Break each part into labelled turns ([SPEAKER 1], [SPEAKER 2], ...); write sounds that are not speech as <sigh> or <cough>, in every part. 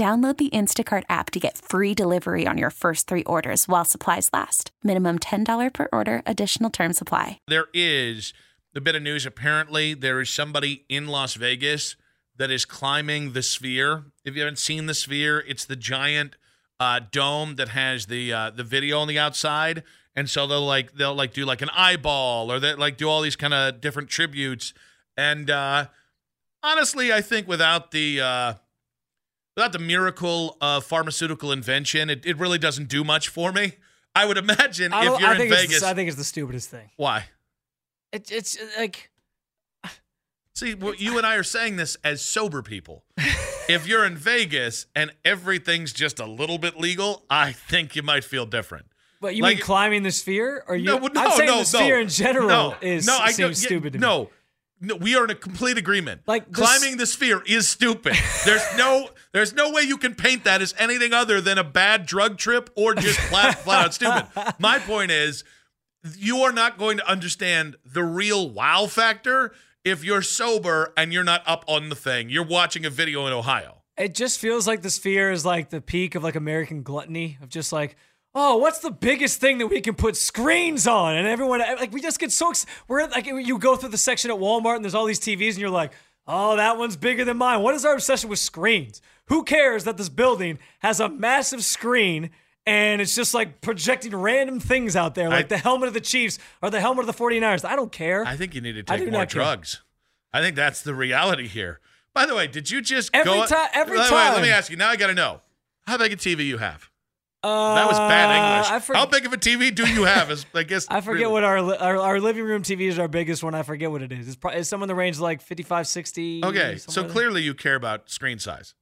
[SPEAKER 1] Download the Instacart app to get free delivery on your first three orders while supplies last. Minimum $10 per order, additional term supply.
[SPEAKER 2] There is a bit of news. Apparently, there is somebody in Las Vegas that is climbing the sphere. If you haven't seen the sphere, it's the giant uh, dome that has the uh, the video on the outside, and so they'll like they'll like do like an eyeball or they like do all these kind of different tributes. And uh, honestly, I think without the uh, without the miracle of pharmaceutical invention, it, it really doesn't do much for me. I would imagine
[SPEAKER 3] I
[SPEAKER 2] if you're
[SPEAKER 3] I
[SPEAKER 2] in
[SPEAKER 3] think it's the-
[SPEAKER 2] Vegas,
[SPEAKER 3] I think it's the stupidest thing.
[SPEAKER 2] why?
[SPEAKER 3] It, it's uh, like
[SPEAKER 2] See, well, you and I are saying this as sober people. <laughs> if you're in Vegas and everything's just a little bit legal, I think you might feel different.
[SPEAKER 3] But you
[SPEAKER 2] Like-
[SPEAKER 3] mean climbing the sphere? Or you?
[SPEAKER 2] No, no,
[SPEAKER 3] I'm saying
[SPEAKER 2] no,
[SPEAKER 3] the sphere
[SPEAKER 2] no.
[SPEAKER 3] in general
[SPEAKER 2] no,
[SPEAKER 3] is
[SPEAKER 2] no, I
[SPEAKER 3] seems
[SPEAKER 2] yeah,
[SPEAKER 3] stupid. To me.
[SPEAKER 2] No, no, we are in a complete agreement.
[SPEAKER 3] Like,
[SPEAKER 2] climbing the sphere is stupid. <laughs> There's no, there's no way you can paint that as anything other than a bad drug trip or just flat, <laughs> flat out stupid. My point is, you are not going to understand the real wow factor if you're sober and you're not up on the thing. You're watching a video in Ohio.
[SPEAKER 3] It just feels like the sphere is like the peak of like American gluttony of just like, oh, what's the biggest thing that we can put screens on? And everyone like we just get so ex- we're like you go through the section at Walmart and there's all these TVs and you're like, oh, that one's bigger than mine. What is our obsession with screens? Who cares that this building has a massive screen? And it's just like projecting random things out there, like
[SPEAKER 2] I-
[SPEAKER 3] the helmet of the Chiefs or the helmet of the 49ers. I don't care.
[SPEAKER 2] I think you need to take more
[SPEAKER 3] not care.
[SPEAKER 2] drugs. I think that's the reality here. By the way, did you just
[SPEAKER 3] Every
[SPEAKER 2] go?
[SPEAKER 3] ti- every
[SPEAKER 2] way, let me ask you. Now I got to know how big a TV you have.
[SPEAKER 3] uh,
[SPEAKER 2] That was bad English.
[SPEAKER 3] I, for-
[SPEAKER 2] how big of a TV do you have? Is I guess <laughs>
[SPEAKER 3] I forget
[SPEAKER 2] really-
[SPEAKER 3] what our, our our living room TV is our biggest one. I forget what it is. It's, probably, it's somewhere in the range of like 55, 60.
[SPEAKER 2] Okay, so
[SPEAKER 3] there.
[SPEAKER 2] clearly you care about screen size.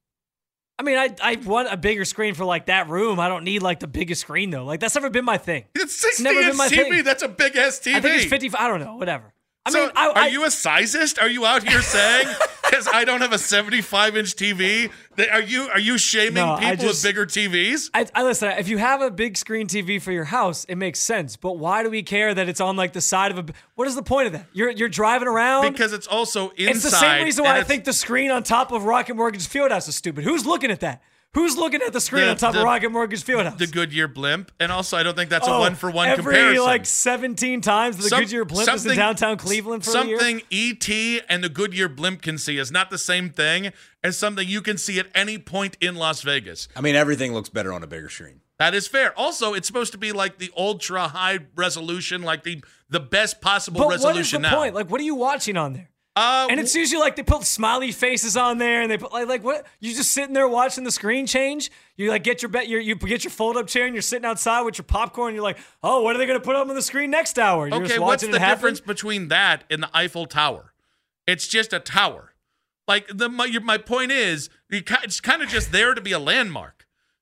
[SPEAKER 3] I mean, I I want a bigger screen for like that room. I don't need like the biggest screen though. Like that's never been my thing.
[SPEAKER 2] It's 60
[SPEAKER 3] never been my
[SPEAKER 2] TV.
[SPEAKER 3] thing.
[SPEAKER 2] That's a big ass TV.
[SPEAKER 3] I think it's 55. I don't know. Whatever. I
[SPEAKER 2] so
[SPEAKER 3] mean, I,
[SPEAKER 2] are
[SPEAKER 3] I,
[SPEAKER 2] you a sizist? Are you out here saying <laughs> because I don't have a 75 inch TV? That, are you are you shaming
[SPEAKER 3] No,
[SPEAKER 2] people
[SPEAKER 3] just-
[SPEAKER 2] with bigger TVs?
[SPEAKER 3] I, I listen. If you have a big screen TV for your house, it makes sense. But why do we care that it's on like the side of a? What is the point of that? You're you're driving around.
[SPEAKER 2] Because it's also inside.
[SPEAKER 3] it's the same reason why I think the screen on top of Rocket Mortgage Fieldhouse is stupid. Who's looking at that? Who's looking at the screen
[SPEAKER 2] The-
[SPEAKER 3] on top
[SPEAKER 2] the-
[SPEAKER 3] of Rocket Mortgage Fieldhouse?
[SPEAKER 2] the Goodyear blimp, and also I don't think that's a
[SPEAKER 3] oh,
[SPEAKER 2] one for one
[SPEAKER 3] every
[SPEAKER 2] comparison.
[SPEAKER 3] like 17 times the
[SPEAKER 2] Some-
[SPEAKER 3] Goodyear blimp is in downtown Cleveland for a year.
[SPEAKER 2] something ET and the Goodyear blimp can see is not the same thing as something you can see at any point in Las Vegas.
[SPEAKER 4] I mean, everything looks better on a bigger screen.
[SPEAKER 2] That is fair. Also, it's supposed to be like the ultra high resolution, like the the best possible
[SPEAKER 3] But what is the
[SPEAKER 2] resolution now.
[SPEAKER 3] point? Like, what are you watching on there?
[SPEAKER 2] Uh,
[SPEAKER 3] And it's usually like they put smiley faces on there, and they put like like what? You just sitting there watching the screen change. You like get your bet, you you get your fold up chair, and you're sitting outside with your popcorn. And you're like, oh, what are they gonna put up on the screen next hour? You're just
[SPEAKER 2] okay. What's the difference between that and the Eiffel Tower? It's just a tower. Like the my, your, my point is, it's kind of just there to be a landmark.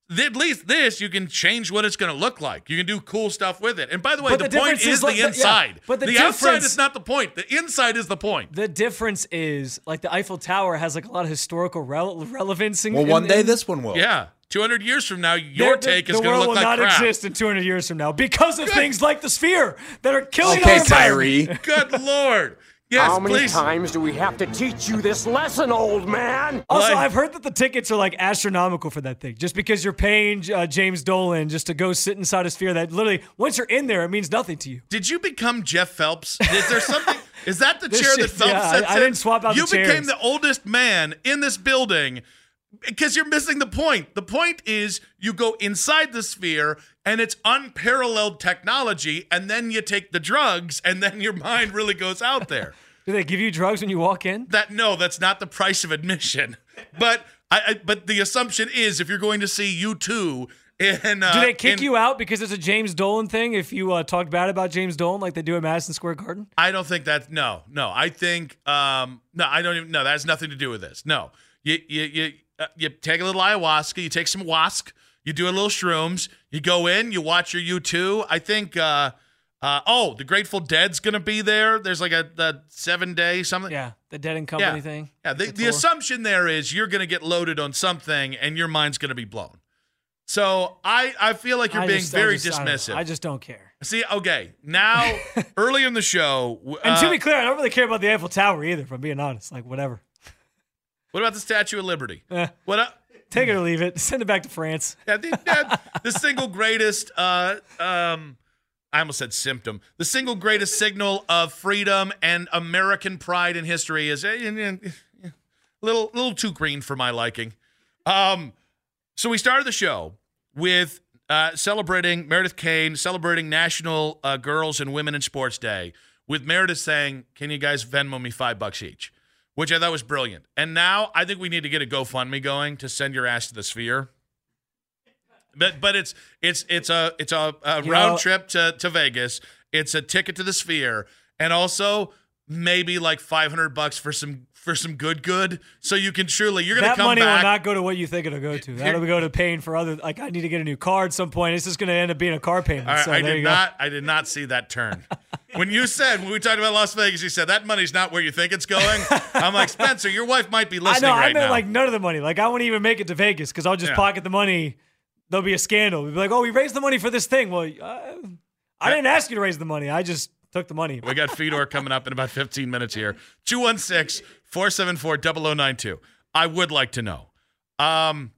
[SPEAKER 2] Th- At least this, you can change what it's going to look like. You can do cool stuff with it. And by the way, the,
[SPEAKER 3] the
[SPEAKER 2] point is
[SPEAKER 3] is
[SPEAKER 2] the
[SPEAKER 3] like the- yeah,
[SPEAKER 2] inside.
[SPEAKER 3] but the
[SPEAKER 2] outside is not the point. The inside is the point.
[SPEAKER 3] The difference is like the Eiffel Tower has like a lot of historical rel- relevance. In,
[SPEAKER 4] Well,
[SPEAKER 3] in-
[SPEAKER 4] one day
[SPEAKER 3] in-
[SPEAKER 4] this one will.
[SPEAKER 2] Yeah. 200 years from now, your
[SPEAKER 3] the-
[SPEAKER 2] take
[SPEAKER 3] the,
[SPEAKER 2] is going to
[SPEAKER 3] world
[SPEAKER 2] look
[SPEAKER 3] will
[SPEAKER 2] like
[SPEAKER 3] not
[SPEAKER 2] crap.
[SPEAKER 3] exist in 200 years from now because of things like the sphere that are killing
[SPEAKER 4] Okay,
[SPEAKER 3] our environment.
[SPEAKER 4] Tyree.
[SPEAKER 2] Good Lord. Yes,
[SPEAKER 5] How many
[SPEAKER 2] please.
[SPEAKER 5] times do we have to teach you this lesson, old man?
[SPEAKER 3] Also, I've heard that the tickets are like astronomical for that thing. Just because you're paying uh, James Dolan just to go sit inside a sphere that literally, once you're in there, it means nothing to you.
[SPEAKER 2] Did you become Jeff Phelps? Is there something? Is that the <laughs>
[SPEAKER 3] This
[SPEAKER 2] chair that Phelps
[SPEAKER 3] yeah, I-
[SPEAKER 2] sits
[SPEAKER 3] I
[SPEAKER 2] in?
[SPEAKER 3] didn't swap out the chairs.
[SPEAKER 2] You became the oldest man in this building. Because you're missing the point. The point is you go inside the sphere and it's unparalleled technology, and then you take the drugs, and then your mind really goes out there. <laughs>
[SPEAKER 3] Do they give you drugs when you walk in?
[SPEAKER 2] That no, that's not the price of admission. <laughs> But I, I but the assumption is if you're going to see U2 in uh,
[SPEAKER 3] Do they kick
[SPEAKER 2] in-
[SPEAKER 3] you out because it's a James Dolan thing? If you uh, talk bad about James Dolan like they do at Madison Square Garden?
[SPEAKER 2] I don't think that. No, no. I think. Um, no, I don't even. No, that has nothing to do with this. No, you you you uh, you take a little ayahuasca. You take some wask. You do a little shrooms. You go in. You watch your U2. I think. Uh, uh, oh, the Grateful Dead's gonna be there. There's like a, a seven day something.
[SPEAKER 3] Yeah, the Dead and Company
[SPEAKER 2] Yeah.
[SPEAKER 3] thing.
[SPEAKER 2] Yeah, the,
[SPEAKER 3] The
[SPEAKER 2] the assumption there is you're going to get loaded on something and your mind's going to be blown. So I, I feel like you're
[SPEAKER 3] I
[SPEAKER 2] being
[SPEAKER 3] just-
[SPEAKER 2] very
[SPEAKER 3] I don't
[SPEAKER 2] dismissive.
[SPEAKER 3] I just don't care.
[SPEAKER 2] See, okay, now <laughs> early in the show, w-
[SPEAKER 3] And to
[SPEAKER 2] uh,
[SPEAKER 3] be clear, I don't really care about the Eiffel Tower either. If I'm being honest, like whatever.
[SPEAKER 2] What about the Statue of Liberty?
[SPEAKER 3] Eh,
[SPEAKER 2] What? Uh,
[SPEAKER 3] take it or leave it. Send it back to France.
[SPEAKER 2] yeah, the, yeah, the single greatest, uh, um, I almost said symptom. The single greatest signal of freedom and American pride in history is a little, little too green for my liking. Um, so we started the show with uh, celebrating Meredith Kane, celebrating National uh, Girls and Women in Sports Day, with Meredith saying, "Can you guys Venmo me five bucks each?" Which I thought was brilliant. And now I think we need to get a GoFundMe going to send your ass to the Sphere. But but it's it's it's a it's a, a round
[SPEAKER 3] know-
[SPEAKER 2] trip to to Vegas. It's a ticket to the Sphere, and also maybe like five hundred bucks for some for some good good. So you can truly you're gonna
[SPEAKER 3] That
[SPEAKER 2] come
[SPEAKER 3] money
[SPEAKER 2] back.
[SPEAKER 3] will not go to what you think it'll go to. That'll go to paying for other. Like I need to get a new car at some point. It's just to end up being a car payment.
[SPEAKER 2] Right,
[SPEAKER 3] so
[SPEAKER 2] I did not. I did not see that turn. when you said when we talked about Las Vegas, you said that money's not where you think it's going. I'm like Spencer, your wife might be listening <laughs> I
[SPEAKER 3] know. I
[SPEAKER 2] right
[SPEAKER 3] meant
[SPEAKER 2] now.
[SPEAKER 3] like none of the money. Like I won't even make it to Vegas because I'll just
[SPEAKER 2] Yeah.
[SPEAKER 3] pocket the money. There'll be a scandal. We'll be like, oh, we raised the money for this thing. Well, uh, I didn't ask you to raise the money. I just took the money.
[SPEAKER 2] we got Fedor coming up in about 15 minutes here. 216 474 0092. I would like to know. Um,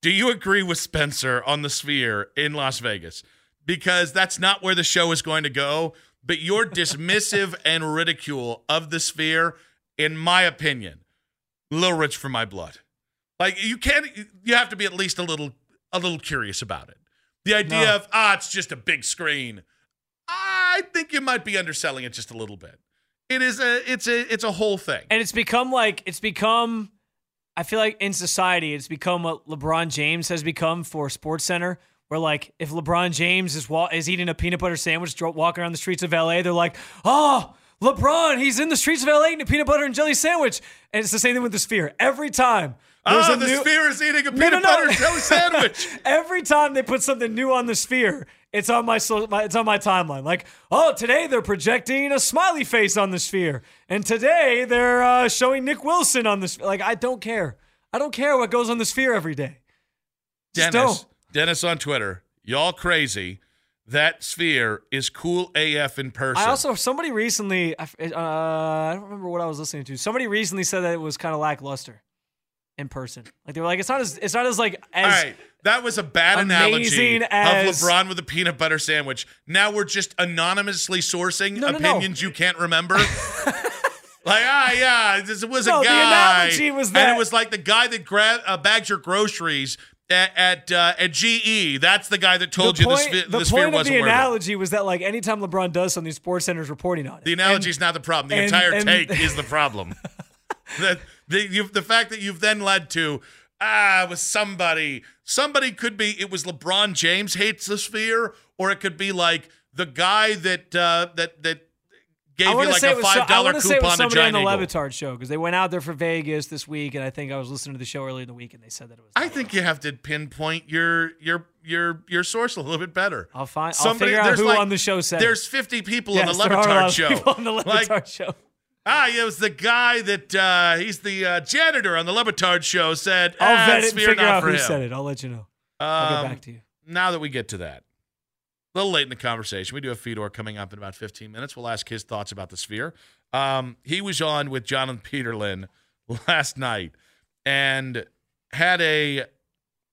[SPEAKER 2] do you agree with Spencer on the sphere in Las Vegas? Because that's not where the show is going to go. But your dismissive <laughs> and ridicule of the sphere, in my opinion, a little rich for my blood. Like you can't. You have to be at least a little, a little curious about it. The idea
[SPEAKER 3] No.
[SPEAKER 2] of ah, it's just a big screen. I think you might be underselling it just a little bit. It is a, it's a, it's a whole thing.
[SPEAKER 3] And it's become like it's become. I feel like in society, it's become what LeBron James has become for Sports Center. Where like if LeBron James is wa- is eating a peanut butter sandwich, dro- walking around the streets of LA, they're like, oh. LeBron, he's in the streets of LA eating a peanut butter and jelly sandwich. And it's the same thing with the sphere. Every time. there's
[SPEAKER 2] Ah, the
[SPEAKER 3] new-
[SPEAKER 2] sphere is eating a
[SPEAKER 3] No,
[SPEAKER 2] peanut
[SPEAKER 3] no, no.
[SPEAKER 2] butter and jelly sandwich. <laughs>
[SPEAKER 3] Every time they put something new on the sphere, it's on my, so, my it's on my timeline. Like, oh, today they're projecting a smiley face on the sphere, and today they're uh, showing Nick Wilson on the sphere. Like, I don't care. I don't care what goes on the sphere every day. Just
[SPEAKER 2] Dennis,
[SPEAKER 3] don't.
[SPEAKER 2] Dennis on Twitter, y'all crazy. That sphere is cool AF in person.
[SPEAKER 3] I also somebody recently, uh, I don't remember what I was listening to. Somebody recently said that it was kind of lackluster in person. Like they were like, it's not as it's not as like as
[SPEAKER 2] right, that was a bad analogy
[SPEAKER 3] amazing
[SPEAKER 2] of LeBron with a peanut butter sandwich. Now we're just anonymously sourcing
[SPEAKER 3] No, no, no.
[SPEAKER 2] opinions you can't remember. <laughs> like ah yeah, this was
[SPEAKER 3] No,
[SPEAKER 2] a
[SPEAKER 3] the
[SPEAKER 2] guy,
[SPEAKER 3] analogy was
[SPEAKER 2] and
[SPEAKER 3] that-
[SPEAKER 2] it was like the guy that grabbed uh, bagged your groceries at at, uh, at GE. That's the guy that told
[SPEAKER 3] the
[SPEAKER 2] you
[SPEAKER 3] point,
[SPEAKER 2] the, sphe-
[SPEAKER 3] the
[SPEAKER 2] the sphere
[SPEAKER 3] point of
[SPEAKER 2] wasn't
[SPEAKER 3] the
[SPEAKER 2] worth it.
[SPEAKER 3] analogy was that like anytime LeBron does something, Sports Center's reporting on it.
[SPEAKER 2] The analogy is not the problem. The
[SPEAKER 3] and-
[SPEAKER 2] entire
[SPEAKER 3] and-
[SPEAKER 2] take <laughs> is the problem. <laughs> the, the, you've, the fact that you've then led to, ah, it was somebody. Somebody could be, it was LeBron James hates the sphere, or it could be like the guy that uh, that that gave you like a
[SPEAKER 3] so-
[SPEAKER 2] five
[SPEAKER 3] I want to say it was
[SPEAKER 2] to
[SPEAKER 3] somebody on the
[SPEAKER 2] Eagle.
[SPEAKER 3] Le Batard show because they went out there for Vegas this week, and I think I was listening to the show earlier in the week, and they said that it was.
[SPEAKER 2] I think you have to pinpoint your your your your source a little bit better.
[SPEAKER 3] I'll find. I'll
[SPEAKER 2] Somebody-
[SPEAKER 3] figure out who
[SPEAKER 2] like-
[SPEAKER 3] on the show said.
[SPEAKER 2] There's 50 people
[SPEAKER 3] yes,
[SPEAKER 2] on the
[SPEAKER 3] there are a lot
[SPEAKER 2] Le
[SPEAKER 3] Batard
[SPEAKER 2] show.
[SPEAKER 3] people on the Le Batard
[SPEAKER 2] Like,
[SPEAKER 3] show.
[SPEAKER 2] Ah, it was the guy that uh, he's the uh, janitor on the Le Batard show said,
[SPEAKER 3] I'll
[SPEAKER 2] ah,
[SPEAKER 3] vet it and figure out who
[SPEAKER 2] him.
[SPEAKER 3] said it. I'll let you know. I'll
[SPEAKER 2] Um,
[SPEAKER 3] get back to you.
[SPEAKER 2] Now that we get to that, a little late in the conversation, we do have Fedor coming up in about 15 minutes. We'll ask his thoughts about the sphere. Um, he was on with Jonathan Peterlin <laughs> last night and had a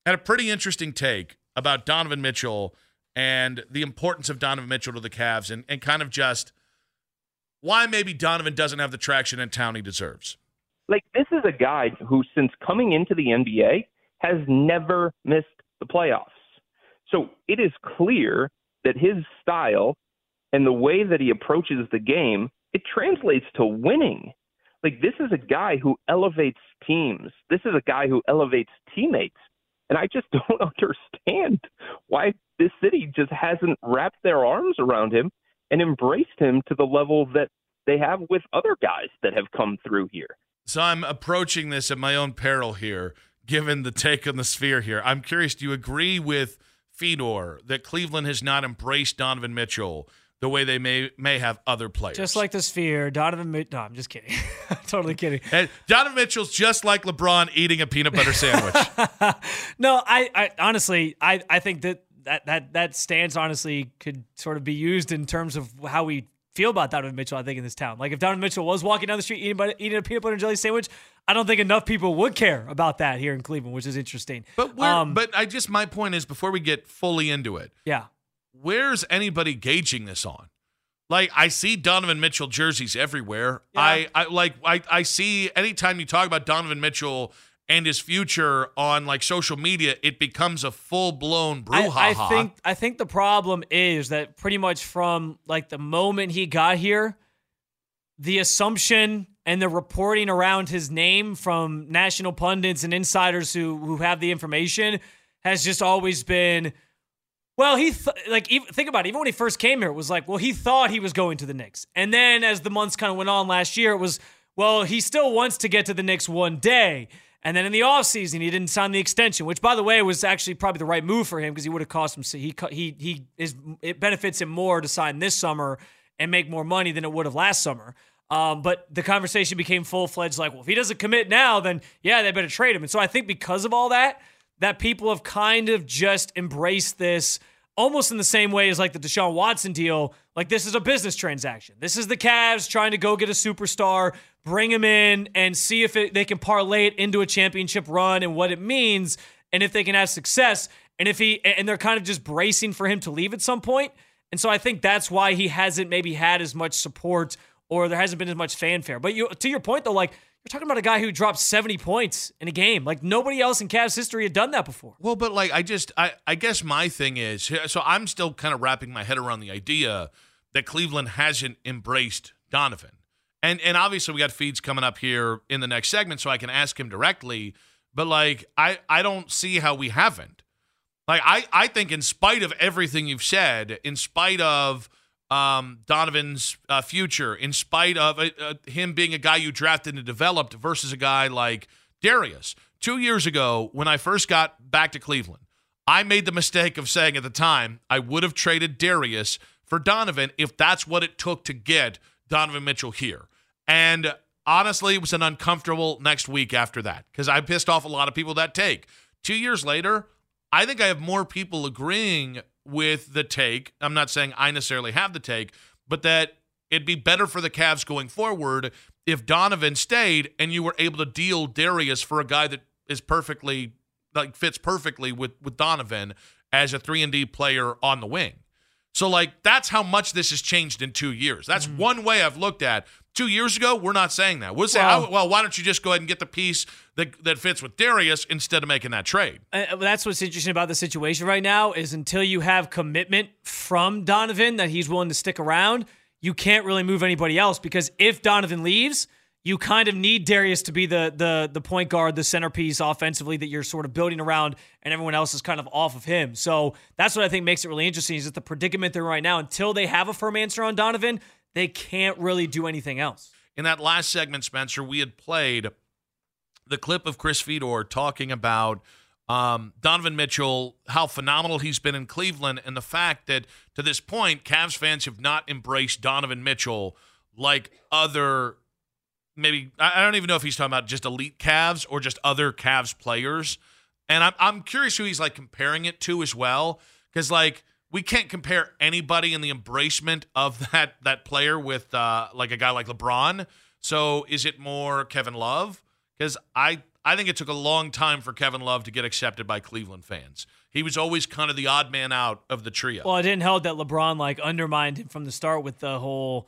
[SPEAKER 2] had a pretty interesting take about Donovan Mitchell and the importance of Donovan Mitchell to the Cavs and, and kind of just why maybe Donovan doesn't have the traction in town he deserves.
[SPEAKER 6] Like this is a guy who, since coming into the NBA, has never missed the playoffs. So it is clear that his style and the way that he approaches the game, it translates to winning. Like this is a guy who elevates teams. This is a guy who elevates teammates. And I just <laughs> don't understand why this city just hasn't wrapped their arms around him and embraced him to the level that they have with other guys that have come through here.
[SPEAKER 2] So I'm approaching this at my own peril here, given the take on the sphere here. I'm curious, do you agree with Fedor that Cleveland has not embraced Donovan Mitchell the way they may may have other players?
[SPEAKER 3] Just like the sphere, Donovan. Mi- no, I'm just kidding. <laughs> totally kidding.
[SPEAKER 2] And Donovan Mitchell's just like LeBron eating a peanut butter sandwich. <laughs>
[SPEAKER 3] no, I, I honestly, I, I think that that that that stance honestly could sort of be used in terms of how we feel about Donovan Mitchell. I think in this town, like if Donovan Mitchell was walking down the street eating, eating a peanut butter and jelly sandwich, I don't think enough people would care about that here in Cleveland, which is interesting.
[SPEAKER 2] But um, but I just my point is before we get fully into it,
[SPEAKER 3] yeah,
[SPEAKER 2] where's anybody gauging this on? Like I see Donovan Mitchell jerseys everywhere.
[SPEAKER 3] Yeah.
[SPEAKER 2] I, I like I, I see anytime you talk about Donovan Mitchell and his future on like social media, it becomes a full blown brouhaha.
[SPEAKER 3] I, I think I think the problem is that pretty much from like the moment he got here, the assumption and the reporting around his name from national pundits and insiders who who have the information has just always been well, he th- like even, think about it. Even when he first came here, it was like, well, he thought he was going to the Knicks, and then as the months kind of went on last year, it was, well, he still wants to get to the Knicks one day. And then in the offseason, he didn't sign the extension, which, by the way, was actually probably the right move for him because he would have cost him. He he he is it benefits him more to sign this summer and make more money than it would have last summer. Um, but the conversation became full fledged. Like, well, if he doesn't commit now, then yeah, they better trade him. And so I think because of all that, that people have kind of just embraced this almost in the same way as like the Deshaun Watson deal. Like this is a business transaction. This is the Cavs trying to go get a superstar, bring him in, and see if it, they can parlay it into a championship run and what it means, and if they can have success. And if he and they're kind of just bracing for him to leave at some. And so I think that's why he hasn't maybe had as much support or there hasn't been as much fanfare. But you, to your point though, like you're talking about a guy who dropped 70 points in a game. Like nobody else in Cavs history had done that before.
[SPEAKER 2] Well, but like I just I I guess my thing is so I'm still kind of wrapping my head around the idea that Cleveland hasn't embraced Donovan. And and obviously we got feeds coming up here in the next segment so I can ask him directly, but like I I don't see how we haven't. Like I I think in spite of everything you've said, in spite of um, Donovan's uh, future, in spite of uh, uh, him being a guy you drafted and developed versus a guy like Darius. Two years ago, when I first got back to Cleveland, I made the mistake of saying at the time I would have traded Darius for Donovan if that's what it took to get Donovan Mitchell here. And honestly, it was an uncomfortable next week after that because I pissed off a lot of people that take. Two years later, I think I have more people agreeing with the take. I'm not saying I necessarily have the take, but that it'd be better for the Cavs going forward if Donovan stayed and you were able to deal Darius for a guy that is perfectly like fits perfectly with with Donovan as a 3 and D player on the wing. So like that's how much this has changed in 2 years. That's mm-hmm. one way I've looked at. 2 years ago, we're not saying that. We'll say well, well, why don't you just go ahead and get the piece that that fits with Darius instead of making that trade.
[SPEAKER 3] Uh, that's what's interesting about the situation right now is until you have commitment from Donovan that he's willing to stick around, you can't really move anybody else because if Donovan leaves, you kind of need Darius to be the the the point guard, the centerpiece offensively that you're sort of building around, and everyone else is kind of off of him. So that's what I think makes it really interesting is that the predicament they're in right now, until they have a firm answer on Donovan, they can't really do anything else.
[SPEAKER 2] In that last segment, Spencer, we had played the clip of Chris Fedor talking about um, Donovan Mitchell, how phenomenal he's been in Cleveland, and the fact that to this point, Cavs fans have not embraced Donovan Mitchell like other maybe I don't even know if he's talking about just elite Cavs or just other Cavs players. And I'm I'm curious who he's like comparing it to as well, because like we can't compare anybody in the embracement of <laughs> that that player with uh, like a guy like LeBron. So is it more Kevin Love? because I I think it took a long time for Kevin Love to get accepted by Cleveland fans. He was always kind of the odd man out of the trio.
[SPEAKER 3] Well, it didn't help that LeBron like undermined him from the start with the whole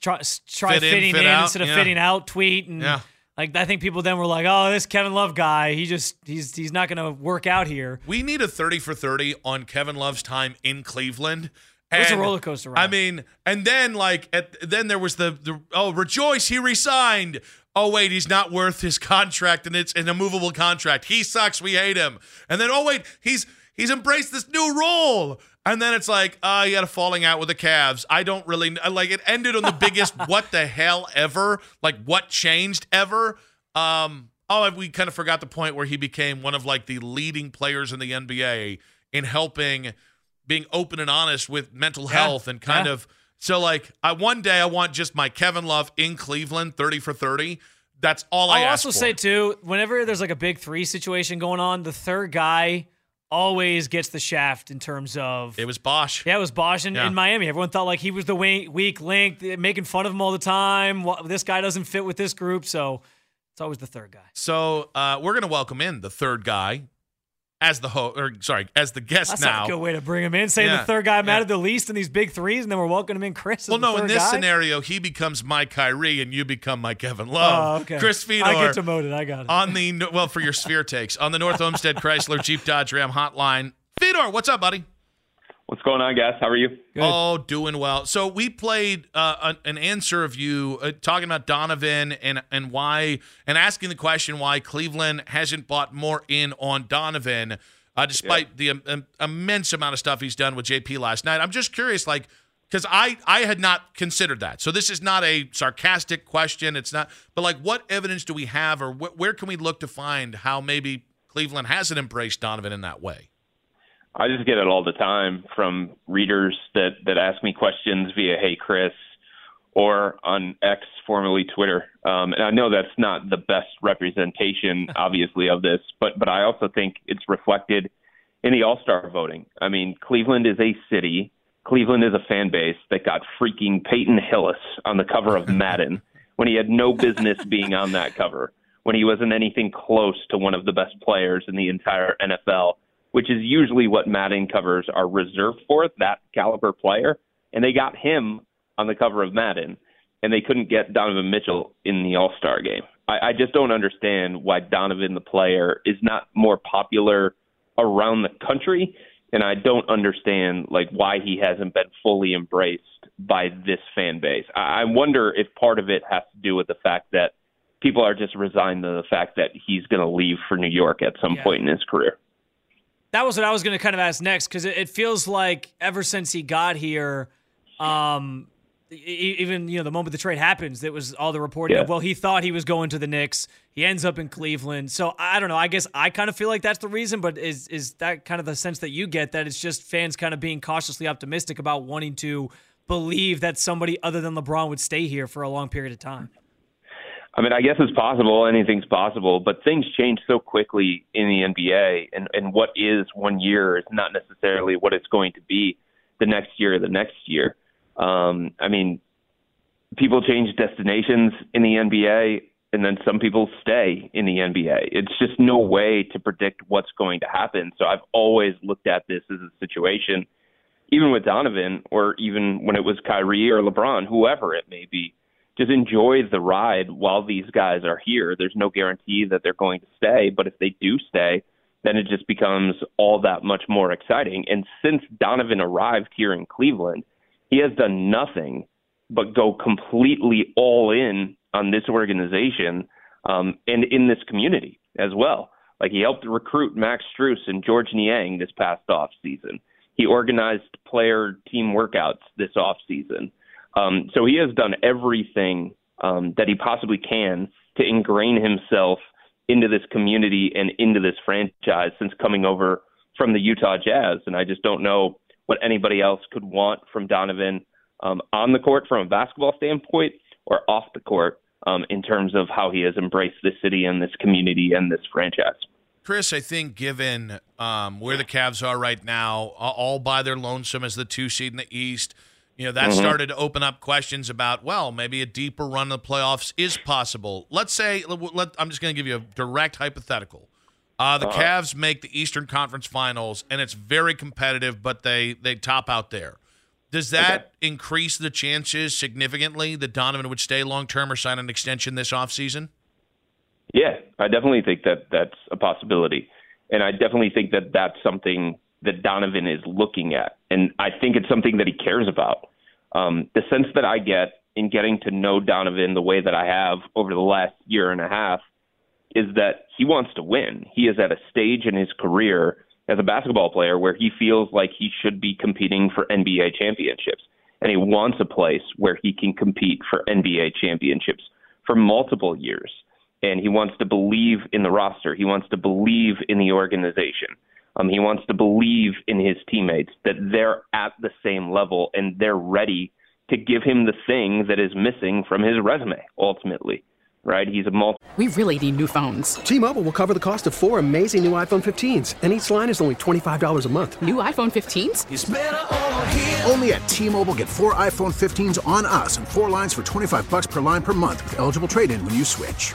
[SPEAKER 3] try, try
[SPEAKER 2] fit
[SPEAKER 3] fitting
[SPEAKER 2] in,
[SPEAKER 3] in
[SPEAKER 2] out.
[SPEAKER 3] instead of
[SPEAKER 2] yeah.
[SPEAKER 3] fitting out tweet and
[SPEAKER 2] yeah.
[SPEAKER 3] Like I think people then were like, "Oh, this Kevin Love guy, he just he's he's not going to work out here."
[SPEAKER 2] We need a 30 for 30 on Kevin Love's time in Cleveland.
[SPEAKER 3] It was a
[SPEAKER 2] And,
[SPEAKER 3] roller coaster ride.
[SPEAKER 2] I mean, and then like at, then there was the, the oh rejoice he resigned. Oh wait, he's not worth his contract and it's an immovable contract. He sucks. We hate him. And then oh wait, he's he's embraced this new role. And then it's like, uh, he had a falling out with the Cavs. I don't really like. It ended on the biggest <laughs> what the hell ever. Like what changed ever. Um, oh, we kind of forgot the point where he became one of like the leading players in the NBA in helping, being open and honest with mental
[SPEAKER 3] Yeah,
[SPEAKER 2] health and kind
[SPEAKER 3] yeah.
[SPEAKER 2] of. So like, I one day I want just my Kevin Love in Cleveland, thirty for thirty. That's all I
[SPEAKER 3] I'll
[SPEAKER 2] ask
[SPEAKER 3] also say too, whenever there's like a big three situation going on, the third guy always gets the shaft in terms of.
[SPEAKER 2] it was Bosh.
[SPEAKER 3] yeah, it was Bosh in,
[SPEAKER 2] Yeah.
[SPEAKER 3] in Miami. Everyone thought like he was the weak, link, making fun of him all the time. This guy doesn't fit with this group, so it's always the third guy.
[SPEAKER 2] So uh, we're gonna welcome in the third guy as the host, or sorry, as the guest
[SPEAKER 3] That's
[SPEAKER 2] now.
[SPEAKER 3] not a good way to bring him in. Saying
[SPEAKER 2] Yeah,
[SPEAKER 3] the third guy
[SPEAKER 2] yeah.
[SPEAKER 3] mattered the least in these big threes, and then we're welcoming him in Chris.
[SPEAKER 2] Well, no, in this
[SPEAKER 3] guy?
[SPEAKER 2] scenario, he becomes my Kyrie and you become my Kevin Love.
[SPEAKER 3] Oh, okay.
[SPEAKER 2] Chris Fedor.
[SPEAKER 3] I get demoted. I got it.
[SPEAKER 2] on the well for your sphere <laughs> takes on the North Olmsted Chrysler Jeep Dodge Ram hotline. Fedor, what's up, buddy?
[SPEAKER 6] What's going on, guys? How are you?
[SPEAKER 3] Good.
[SPEAKER 2] Oh, doing well. So we played uh, an, an answer of you uh, talking about Donovan and and why and asking the question why Cleveland hasn't bought more in on Donovan, uh, despite the um, um, immense amount of stuff he's done with JP last night. I'm just curious, like. Because I, I had not considered that. So this is not a sarcastic question. It's not, but like, what evidence do we have, or wh- where can we look to find how maybe Cleveland hasn't embraced Donovan in that way?
[SPEAKER 6] I just get it all the time from readers that that ask me questions via Hey Chris or on X, formerly Twitter. Um, and I know that's not the best representation, <laughs> obviously, of this, but but I also think it's reflected in the All Star voting. I mean, Cleveland is a city. Cleveland is a fan base that got freaking Peyton Hillis on the cover of <laughs> Madden when he had no business being on that cover, when he wasn't anything close to one of the best players in the entire NFL, which is usually what Madden covers are reserved for, that caliber player. And they got him on the cover of Madden, and they couldn't get Donovan Mitchell in the All Star game. I, I just don't understand why Donovan, the player, is not more popular around the country and I don't understand like why he hasn't been fully embraced by this fan base. I, I wonder if part of it has to do with the fact that people are just resigned to the fact that he's going to leave for New York at some
[SPEAKER 3] Yeah.
[SPEAKER 6] point in his career.
[SPEAKER 3] That was what I was going to kind of ask next because it, it feels like ever since he got here, um, e- even you know the moment the trade happens, it was all the reporting
[SPEAKER 6] Yeah.
[SPEAKER 3] of well he thought he was going to the Knicks, he ends up in Cleveland. So I don't know. I guess I kind of feel like that's the reason, but is is that kind of the sense that you get that it's just fans kind of being cautiously optimistic about wanting to believe that somebody other than LeBron would stay here for a long period of time.
[SPEAKER 6] I mean, I guess it's possible. Anything's possible, but things change so quickly in the NBA, and and what is one year is not necessarily what it's going to be the next year or the next year. Um, I mean, people change destinations in the NBA, and then some people stay in the NBA. It's just no way to predict what's going to happen. So I've always looked at this as a situation, even with Donovan, or even when it was Kyrie or LeBron, whoever it may be just enjoy the ride while these guys are here. There's no guarantee that they're going to stay, but if they do stay, then it just becomes all that much more exciting. And since Donovan arrived here in Cleveland, he has done nothing but go completely all in on this organization um, and in this community as well. Like he helped recruit Max Strus and Georges Niang this past off season. He organized player team workouts this off season. Um, so he has done everything um, that he possibly can to ingrain himself into this community and into this franchise since coming over from the Utah Jazz. And I just don't know what anybody else could want from Donovan um, on the court from a basketball standpoint or off the court um, in terms of how he has embraced this city and this community and this franchise.
[SPEAKER 2] Chris, I think given um, where the Cavs are right now, all by their lonesome as the two seed in the East, you know that
[SPEAKER 6] Mhm.
[SPEAKER 2] started to open up questions about well, maybe a deeper run of the playoffs is possible. Let's say, let, I'm just going to give you a direct hypothetical. Uh, the
[SPEAKER 6] Uh-huh.
[SPEAKER 2] Cavs make the Eastern Conference Finals, and it's very competitive, but they they top out there. Does that increase the chances significantly that Donovan would stay long term or sign an extension this offseason?
[SPEAKER 6] Yeah, I definitely think that that's a possibility. And I definitely think that that's something that Donovan is looking at. And I think it's something that he cares about. Um, the sense that I get in getting to know Donovan the way that I have over the last year and a half is that he wants to win. He is at a stage in his career as a basketball player where he feels like he should be competing for NBA championships. And he wants a place where he can compete for NBA championships for multiple years. And he wants to believe in the roster. He wants to believe in the organization. Um, he wants to believe in his teammates that they're at the same level and they're ready to give him the thing that is missing from his resume ultimately right? He's a multi.
[SPEAKER 7] We really need new phones.
[SPEAKER 8] T-Mobile will cover the cost of four amazing new iPhone 15s, and each line is only twenty-five dollars a month.
[SPEAKER 7] New iPhone 15s?
[SPEAKER 9] Only at T-Mobile, get four iPhone 15s on us, and four lines for twenty-five bucks per line per month with eligible trade-in when you switch.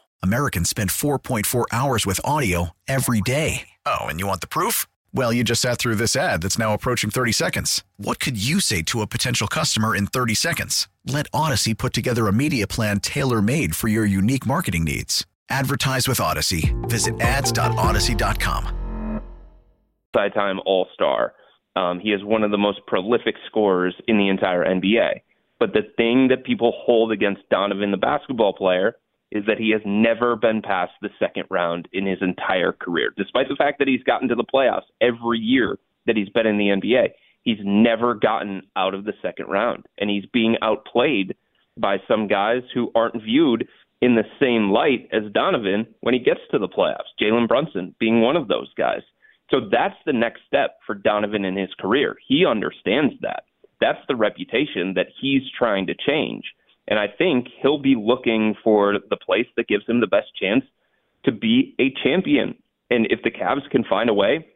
[SPEAKER 10] Americans spend 4.4 hours with audio every day. Oh, and you want the proof? Well, you just sat through this ad that's now approaching 30 seconds. What could you say to a potential customer in 30 seconds? Let Audacy put together a media plan tailor made for your unique marketing needs. Advertise with Audacy. Visit ads.audacy.com.
[SPEAKER 6] Time All Star. Um, he is one of the most prolific scorers in the entire NBA. But the thing that people hold against Donovan, the basketball player, is that he has never been past the second round in his entire career, despite the fact that he's gotten to the playoffs every year that he's been in the NBA. He's never gotten out of the second round, and he's being outplayed by some guys who aren't viewed in the same light as Donovan when he gets to the playoffs. Jalen Brunson being one of those guys. So that's the next step for Donovan in his career. He understands that. That's the reputation that he's trying to change. And I think he'll be looking for the place that gives him the best chance to be a champion. And if the Cavs can find a way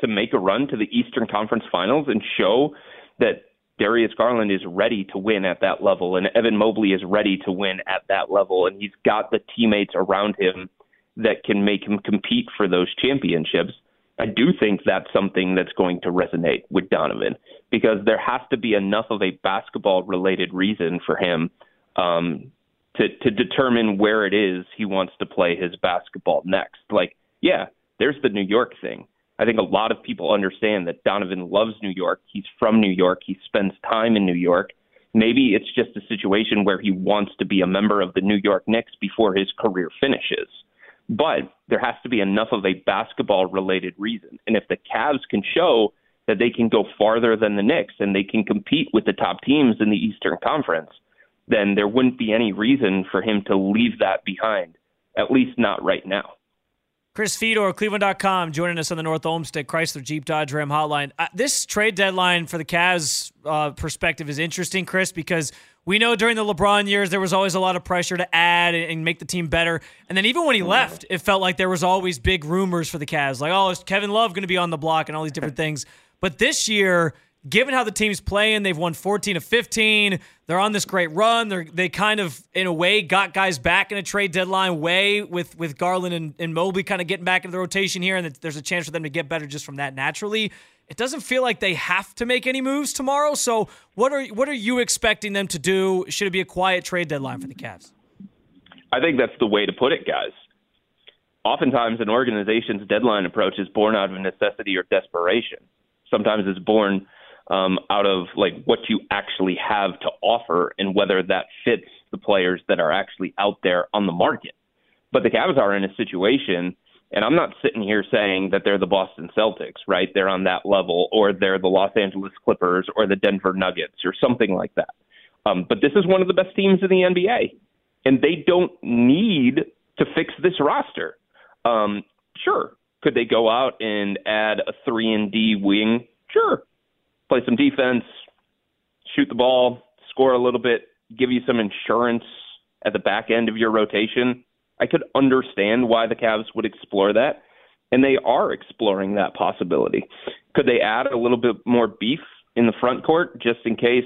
[SPEAKER 6] to make a run to the Eastern Conference Finals and show that Darius Garland is ready to win at that level and Evan Mobley is ready to win at that level and he's got the teammates around him that can make him compete for those championships, I do think that's something that's going to resonate with Donovan because there has to be enough of a basketball related reason for him um, to to determine where it is he wants to play his basketball next. Like, yeah, there's the New York thing. I think a lot of people understand that Donovan loves New York. He's from New York. He spends time in New York. Maybe it's just a situation where he wants to be a member of the New York Knicks before his career finishes. But there has to be enough of a basketball related reason. And if the Cavs can show that they can go farther than the Knicks and they can compete with the top teams in the Eastern Conference, then there wouldn't be any reason for him to leave that behind, at least not right now.
[SPEAKER 3] Chris Fedor, Cleveland.com, joining us on the North Olmsted Chrysler Jeep Dodge Ram hotline. Uh, this trade deadline for the Cavs uh, perspective is interesting, Chris, because we know during the LeBron years there was always a lot of pressure to add and make the team better. And then even when he left, it felt like there was always big rumors for the Cavs, like, oh, is Kevin Love going to be on the block and all these different things. But this year, given how the team's playing, they've won 14 of 15. They're on this great run. They're they kind of in a way got guys back in a trade deadline way with with Garland and, and Mobley kind of getting back into the rotation here, and there's a chance for them to get better just from that naturally. It doesn't feel like they have to make any moves tomorrow. So what are what are you expecting them to do? Should it be a quiet trade deadline for the Cavs?
[SPEAKER 6] I think that's the way to put it, guys. Oftentimes, an organization's deadline approach is born out of necessity or desperation. Sometimes it's born um, out of like what you actually have to offer and whether that fits the players that are actually out there on the market. But the Cavs are in a situation And I'm not sitting here saying that they're the Boston Celtics, right? They're on that level, or they're the Los Angeles Clippers or the Denver Nuggets or something like that. Um, but this is one of the best teams in the NBA, and they don't need to fix this roster. Um, sure, could they go out and add a three and D wing? Sure, play some defense, shoot the ball, score a little bit, give you some insurance at the back end of your rotation. I could understand why the Cavs would explore that, and they are exploring that possibility. Could they add a little bit more beef in the front court just in case,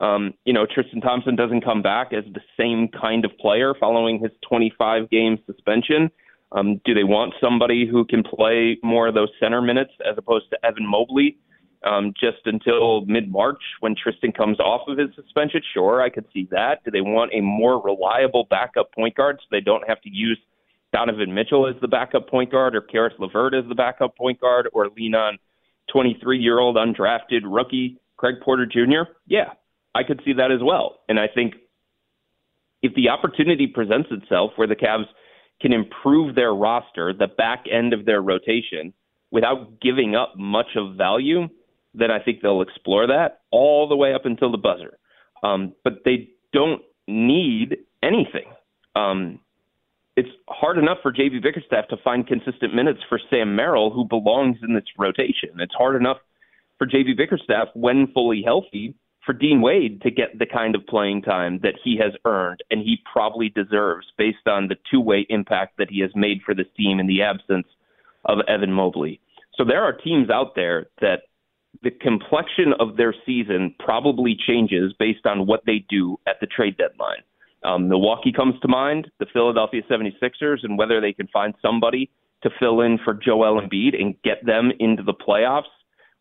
[SPEAKER 6] um, you know, Tristan Thompson doesn't come back as the same kind of player following his 25 game suspension? Um, do they want somebody who can play more of those center minutes as opposed to Evan Mobley? Um, just until mid March when Tristan comes off of his suspension. Sure, I could see that. Do they want a more reliable backup point guard so they don't have to use Donovan Mitchell as the backup point guard or Caris LeVert as the backup point guard or lean on 23 year old undrafted rookie Craig Porter Jr.? Yeah, I could see that as well. And I think if the opportunity presents itself where the Cavs can improve their roster, the back end of their rotation, without giving up much of value, then I think they'll explore that all the way up until the buzzer. Um, but they don't need anything. Um, it's hard enough for JV Bickerstaff to find consistent minutes for Sam Merrill, who belongs in this rotation. It's hard enough for JV Bickerstaff, when fully healthy, for Dean Wade to get the kind of playing time that he has earned and he probably deserves based on the two way impact that he has made for this team in the absence of Evan Mobley. So there are teams out there that the complexion of their season probably changes based on what they do at the trade deadline. Um, Milwaukee comes to mind, the Philadelphia 76ers, and whether they can find somebody to fill in for Joel Embiid and get them into the playoffs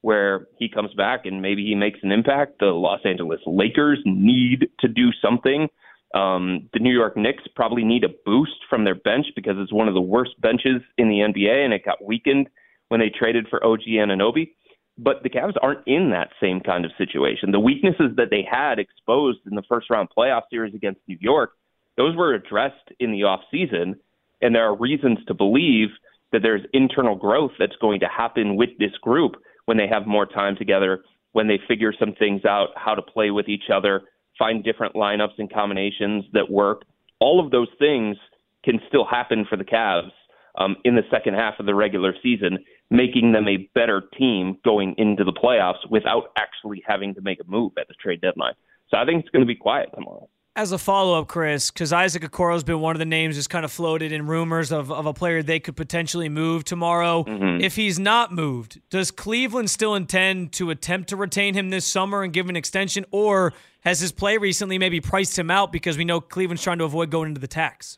[SPEAKER 6] where he comes back and maybe he makes an impact. The Los Angeles Lakers need to do something. Um, the New York Knicks probably need a boost from their bench because it's one of the worst benches in the NBA and it got weakened when they traded for OG Anunoby. But the Cavs aren't in that same kind of situation. The weaknesses that they had exposed in the first round playoff series against New York, those were addressed in the offseason. And there are reasons to believe that there's internal growth that's going to happen with this group when they have more time together, when they figure some things out, how to play with each other, find different lineups and combinations that work. All of those things can still happen for the Cavs um, in the second half of the regular season making them a better team going into the playoffs without actually having to make a move at the trade deadline. So I think it's going to be quiet tomorrow.
[SPEAKER 3] As a follow up, Chris, because Isaac Okoro has been one of the names just kind of floated in rumors of, of a player they could potentially move tomorrow.
[SPEAKER 6] Mm-hmm.
[SPEAKER 3] If he's not moved, does Cleveland still intend to attempt to retain him this summer and give an extension, or has his play recently maybe priced him out because we know Cleveland's trying to avoid going into the tax?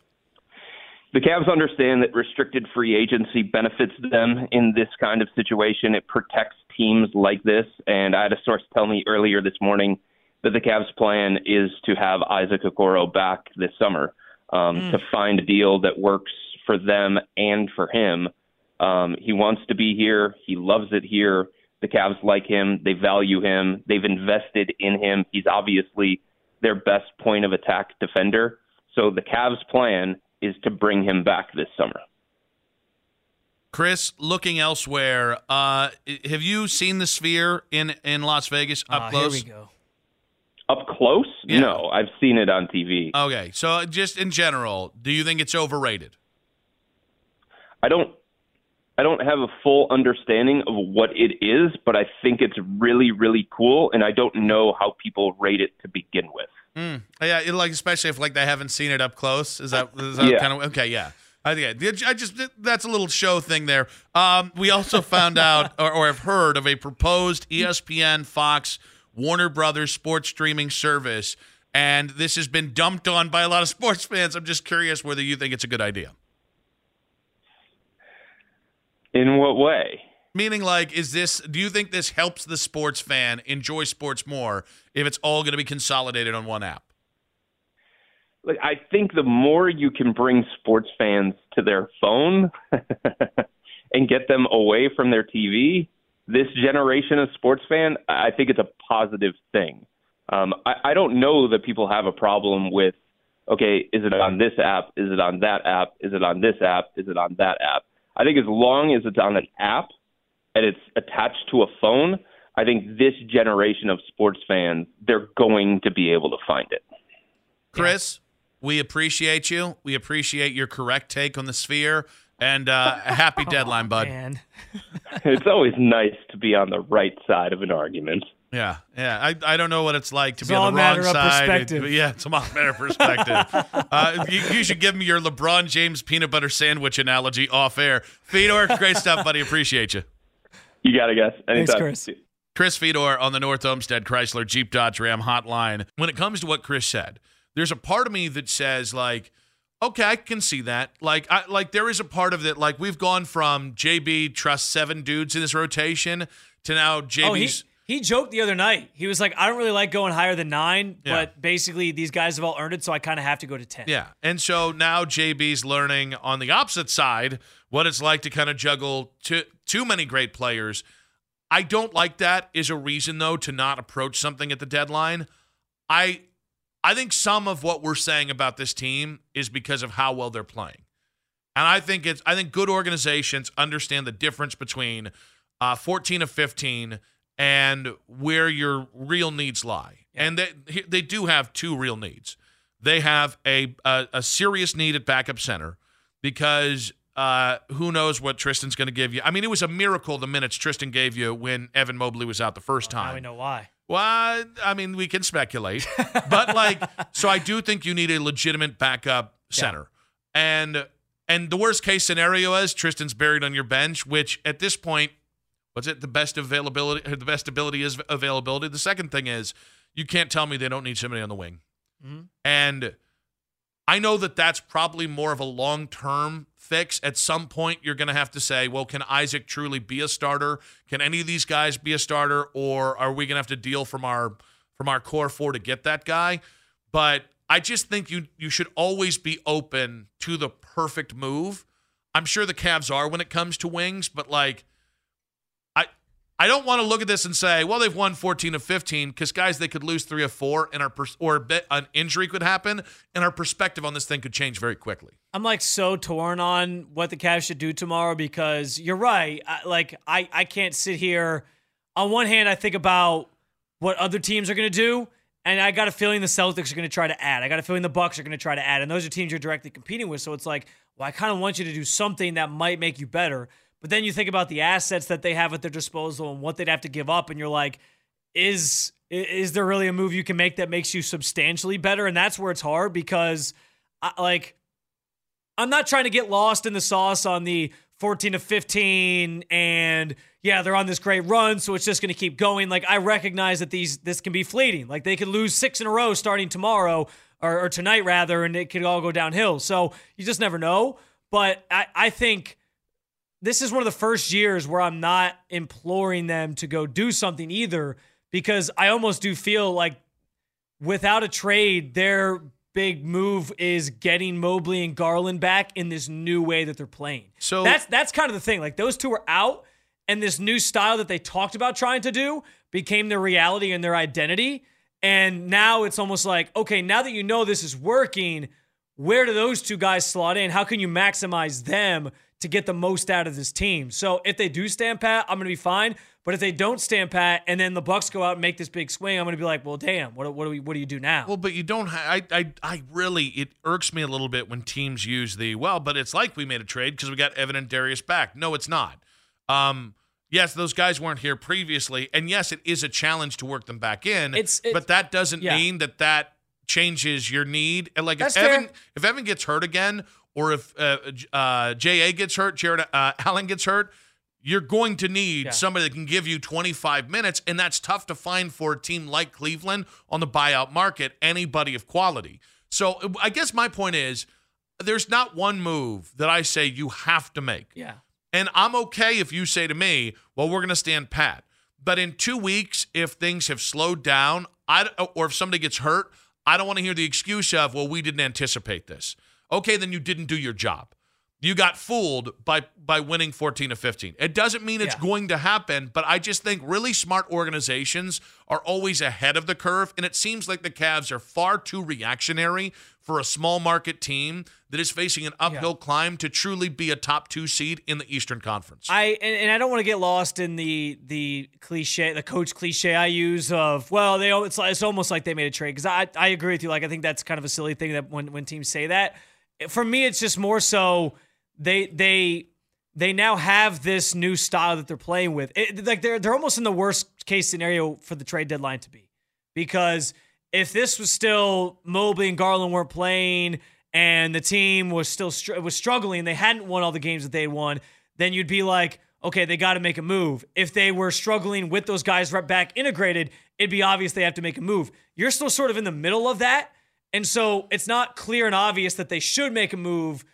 [SPEAKER 6] The Cavs understand that restricted free agency benefits them in this kind of situation. It protects teams like this. And I had a source tell me earlier this morning that the Cavs' plan is to have Isaac Okoro back this summer um, mm. to find a deal that works for them and for him. Um, he wants to be here. He loves it here. The Cavs like him. They value him. They've invested in him. He's obviously their best point of attack defender. So the Cavs' plan is to bring him back this summer.
[SPEAKER 2] Chris, looking elsewhere, uh, have you seen the Sphere in in Las Vegas up
[SPEAKER 3] uh,
[SPEAKER 2] close?
[SPEAKER 3] Here we go.
[SPEAKER 6] Up close? Yeah. No, I've seen it on TV.
[SPEAKER 2] Okay, so just in general, do you think it's overrated?
[SPEAKER 6] I don't. I don't have a full understanding of what it is, but I think it's really, really cool, and I don't know how people rate it to begin with.
[SPEAKER 2] Mm. Yeah, like especially if like they haven't seen it up close. Is that, is that
[SPEAKER 6] yeah.
[SPEAKER 2] kind of okay? Yeah. I think I just that's a little show thing there. Um, we also found out or, or have heard of a proposed ESPN, Fox, Warner Brothers sports streaming service, and this has been dumped on by a lot of sports fans. I'm just curious whether you think it's a good idea.
[SPEAKER 6] In what way?
[SPEAKER 2] Meaning, like, is this? Do you think this helps the sports fan enjoy sports more if it's all going to be consolidated on one app?
[SPEAKER 6] Like, I think the more you can bring sports fans to their phone <laughs> and get them away from their TV, this generation of sports fan, I think it's a positive thing. Um, I, I don't know that people have a problem with, okay, is it on this app? Is it on that app? Is it on this app? Is it on that app? I think as long as it's on an app and it's attached to a phone, I think this generation of sports fans they're going to be able to find it.
[SPEAKER 2] Chris, we appreciate you. We appreciate your correct take on the sphere. And uh, happy <laughs> deadline, bud.
[SPEAKER 3] Man. <laughs>
[SPEAKER 6] it's always nice to be on the right side of an argument.
[SPEAKER 2] Yeah, yeah. I, I don't know what it's like to
[SPEAKER 3] It's
[SPEAKER 2] be
[SPEAKER 3] all
[SPEAKER 2] on the wrong
[SPEAKER 3] matter of
[SPEAKER 2] side.
[SPEAKER 3] perspective.
[SPEAKER 2] But <laughs> yeah, it's a matter of perspective. uh, you, you should give me your LeBron James peanut butter sandwich analogy off air. Fedor, great stuff, buddy. Appreciate you.
[SPEAKER 6] You got to guess. Anytime.
[SPEAKER 3] Chris.
[SPEAKER 2] Chris Fedor on the North Olmsted Chrysler Jeep Dodge Ram hotline. When it comes to what Chris said, there's a part of me that says like, okay, I can see that. Like, I like there is a part of that. Like we've gone from JB trust seven dudes in this rotation to now JB's.
[SPEAKER 3] Oh, he, he joked the other night. He was like, I don't really like going higher than nine,
[SPEAKER 2] Yeah.
[SPEAKER 3] but basically these guys have all earned it, so I kind of have to go to 10.
[SPEAKER 2] Yeah. And so now JB's learning on the opposite side what it's like to kind of juggle too, too many great players. I don't like that is a reason though to not approach something at the deadline. I I think some of what we're saying about this team is because of how well they're playing. And I think it's I think good organizations understand the difference between uh, 14 of 15 and where your real needs lie. And they they do have two real needs. They have a a, a serious need at backup center because uh, who knows what Tristan's going to give you. I mean, it was a miracle the minutes Tristan gave you when Evan Mobley was out the first time.
[SPEAKER 3] Now we know why.
[SPEAKER 2] Well, I mean, we can speculate, but like, <laughs> so I do think you need a legitimate backup center, and and the worst case scenario is Tristan's buried on your bench, which at this point, what's it? The best availability, the best ability is availability. The second thing is you can't tell me they don't need somebody on the wing,
[SPEAKER 3] Mhm.
[SPEAKER 2] and I know that that's probably more of a long term fix. At some point, you're going to have to say, well, can Isaac truly be a starter? Can any of these guys be a starter, or are we going to have to deal from our from our core four to get that guy? But I just think you you should always be open to the perfect move. I'm sure the Cavs are when it comes to wings, but like I don't want to look at this and say, well, they've won 14 of 15 because guys, they could lose three of four, and our pers- or an injury could happen, and our perspective on this thing could change very quickly.
[SPEAKER 3] I'm like so torn on what the Cavs should do tomorrow because you're right. I, like I, I can't sit here. On one hand, I think about what other teams are going to do, and I got a feeling the Celtics are going to try to add. I got a feeling the Bucks are going to try to add, and those are teams you're directly competing with. So it's like, well, I kind of want you to do something that might make you better. But then you think about the assets that they have at their disposal and what they'd have to give up, and you're like, is is there really a move you can make that makes you substantially better? And that's where it's hard because, I, like, I'm not trying to get lost in the sauce on the 14 to 15 and yeah, they're on this great run, so it's just going to keep going. Like I recognize that these this can be fleeting. Like they could lose six in a row starting tomorrow or, or tonight rather, and it could all go downhill. So you just never know. But I, I think this is one of the first years where I'm not imploring them to go do something either, because I almost do feel like without a trade, their big move is getting Mobley and Garland back in this new way that they're playing.
[SPEAKER 2] So-
[SPEAKER 3] that's that's kind of the thing. Like those two are out, and this new style that they talked about trying to do became their reality and their identity. And now it's almost like, okay, now that you know this is working, where do those two guys slot in? How can you maximize them to get the most out of this team? So if they do stand pat, I'm going to be fine. But if they don't stand pat, and then the Bucks go out and make this big swing, I'm going to be like, well, damn, what what do we what do you do now?
[SPEAKER 2] Well, but you don't. I, I, I really. It irks me a little bit when teams use the well. But it's like we made a trade because we got Evan and Darius back. No, it's not. Um, yes, those guys weren't here previously, and yes, it is a challenge to work them back in.
[SPEAKER 3] It's- it-
[SPEAKER 2] but that doesn't
[SPEAKER 3] yeah.
[SPEAKER 2] mean that that changes your need. And like
[SPEAKER 3] That's
[SPEAKER 2] if Evan,
[SPEAKER 3] fair.
[SPEAKER 2] if Evan gets hurt again, or if uh, uh, Ja gets hurt, Jarrett uh, Allen gets hurt. You're going to need
[SPEAKER 3] Yeah.
[SPEAKER 2] somebody that can give you 25 minutes, and that's tough to find for a team like Cleveland on the buyout market, anybody of quality. So I guess my point is there's not one move that I say you have to make.
[SPEAKER 3] yeah.
[SPEAKER 2] And I'm okay if you say to me, well, we're going to stand pat. But in two weeks, if things have slowed down, I, or if somebody gets hurt, I don't want to hear the excuse of, well, we didn't anticipate this. Okay, then you didn't do your job. You got fooled by by winning 14 to 15. It doesn't mean it's
[SPEAKER 3] Yeah.
[SPEAKER 2] going to happen, but I just think really smart organizations are always ahead of the curve and it seems like the Cavs are far too reactionary for a small market team that is facing an uphill climb to truly be a top 2 seed in the Eastern Conference.
[SPEAKER 3] I and, and I don't want to get lost in the the cliche, the coach cliche I use of well, they it's like, it's almost like they made a trade because I I agree with you. Like I think that's kind of a silly thing that when when teams say that. For me, it's just more so they they they now have this new style that they're playing with. It, like they're they're almost in the worst case scenario for the trade deadline to be because if this was still Mobley and Garland weren't playing and the team was still str- was struggling, they hadn't won all the games that they won, then you'd be like, okay, they got to make a move. If they were struggling with those guys right back integrated, it'd be obvious they have to make a move. You're still sort of in the middle of that, and so it's not clear and obvious that they should make a move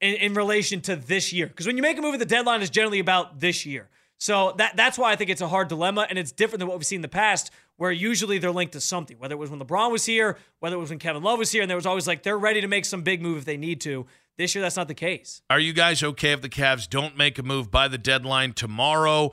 [SPEAKER 3] in, in relation to this year. Because when you make a move the deadline, it's generally about this year. So that that's why I think it's a hard dilemma, and it's different than what we've seen in the past, where usually they're linked to something. Whether it was when LeBron was here, whether it was when Kevin Love was here, and there was always like they're ready to make some big move if they need to. This year, that's not the case.
[SPEAKER 2] Are you guys okay if the Cavs don't make a move by the deadline tomorrow?